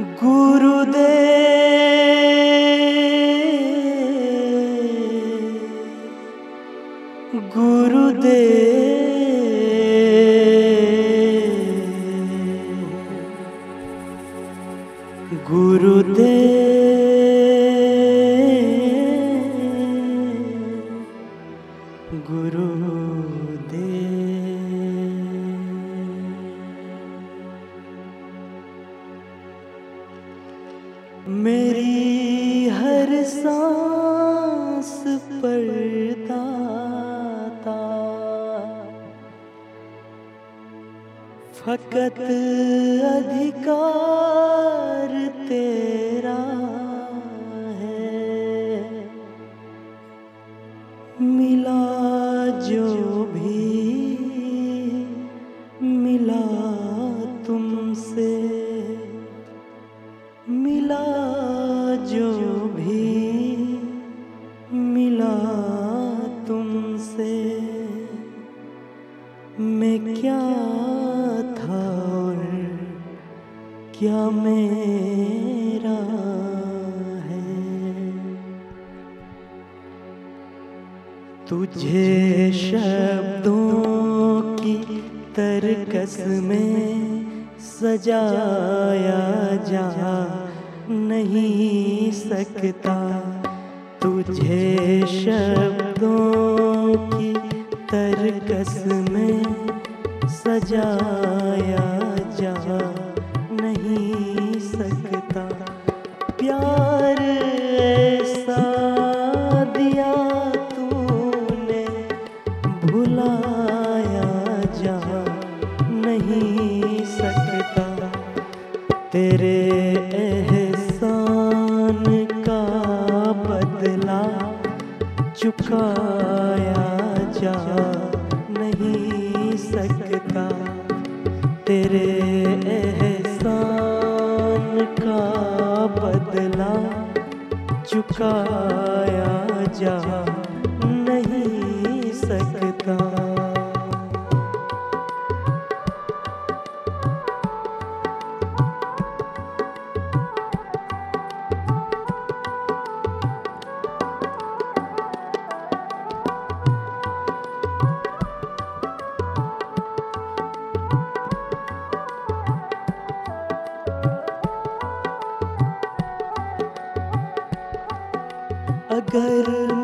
गुरुदे। गुरुदे। गुरुदे। गुरु। फकत अधिकार तेरा है। मिला जो भी मिला तुमसे मिला जो तुझे शब्दों की तरकस में सजाया जा नहीं सकता। तुझे शब्दों की तरकस में सजाया चुकाया जा नहीं सकता। तेरे एहसान का बदला चुकाया जा नहीं सकता। अगर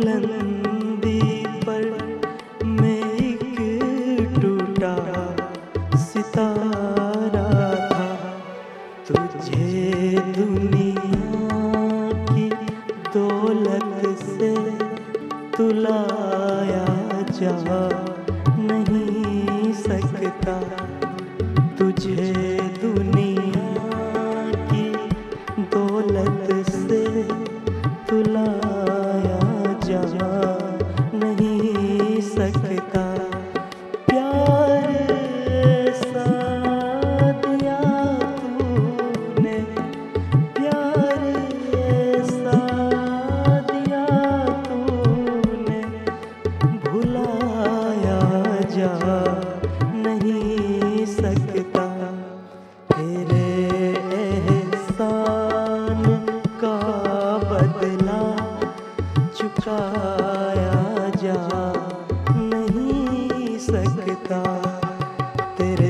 बुलंदी पर मैं एक टूटा सितारा था। तुझे दुनिया की दौलत से तुलाया जा नहीं सकता। तुझे दुनिया नहीं सकता। तेरे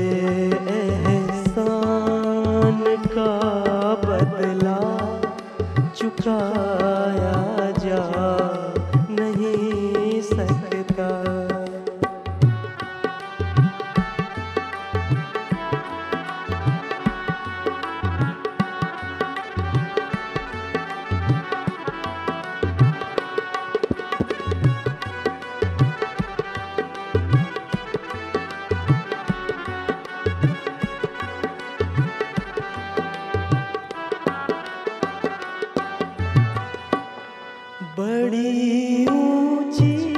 बड़ी ऊँची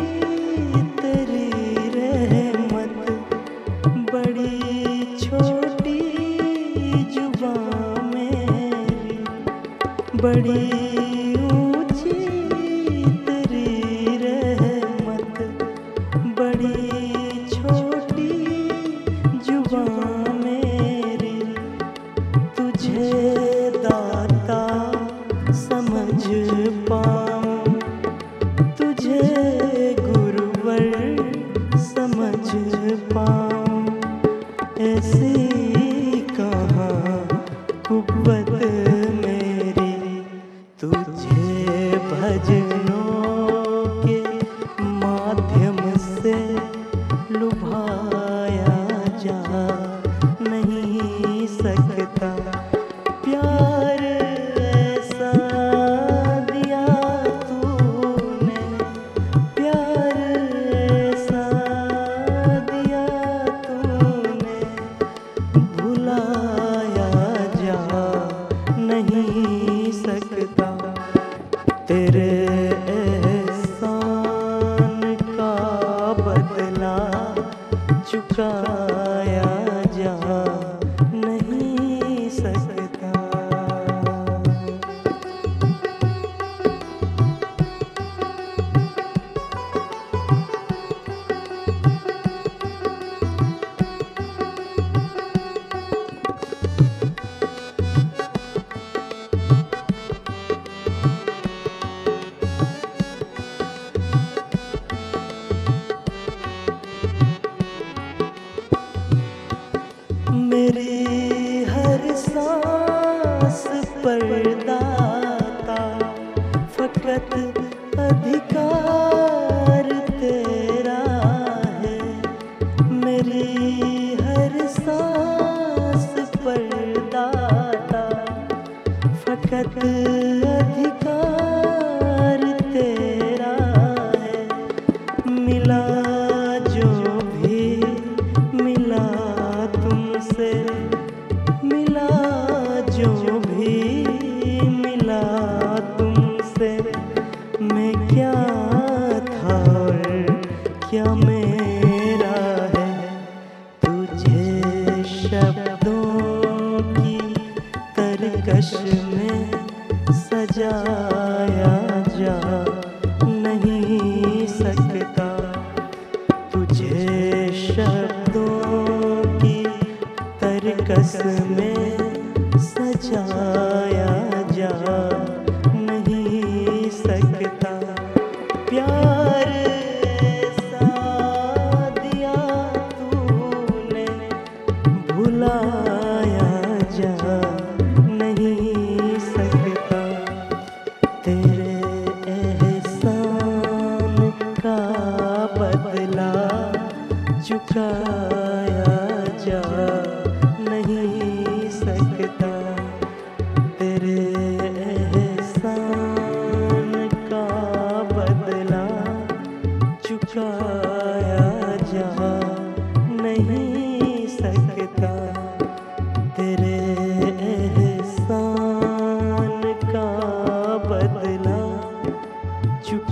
तेरी रहमत। बड़ी छोटी जुबा बड़ी ऊँची तेरी रहमत। बड़ी चुका जाया जा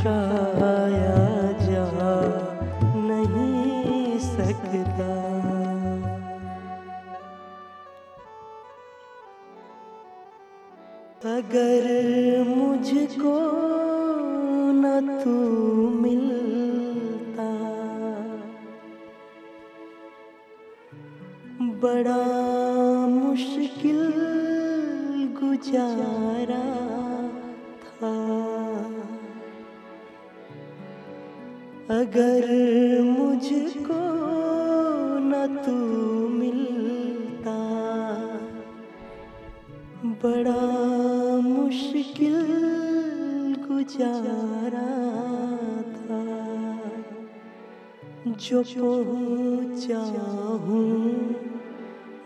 उठाया जा नहीं सकता। अगर मुझको न तू मिलता बड़ा मुश्किल गुजारा अगर मुझको न तू मिलता। बड़ा मुश्किल गुजारा था। जो पहुँचा हूँ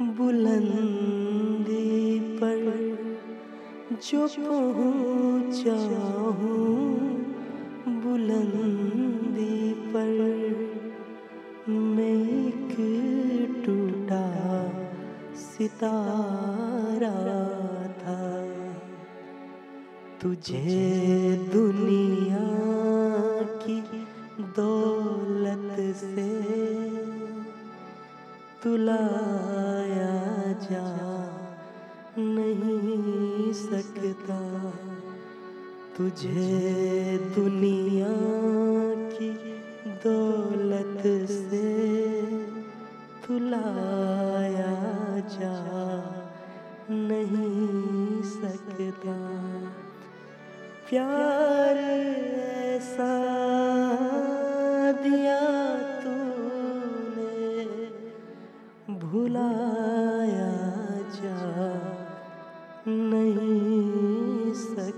बुलंदी पर, जो पहुँचा हूँ तुलाया जा नहीं सकता। तुझे दुनिया की दौलत से तुलाया जा नहीं सकता। प्यार ऐसा दिया भुलाया जा नहीं सक।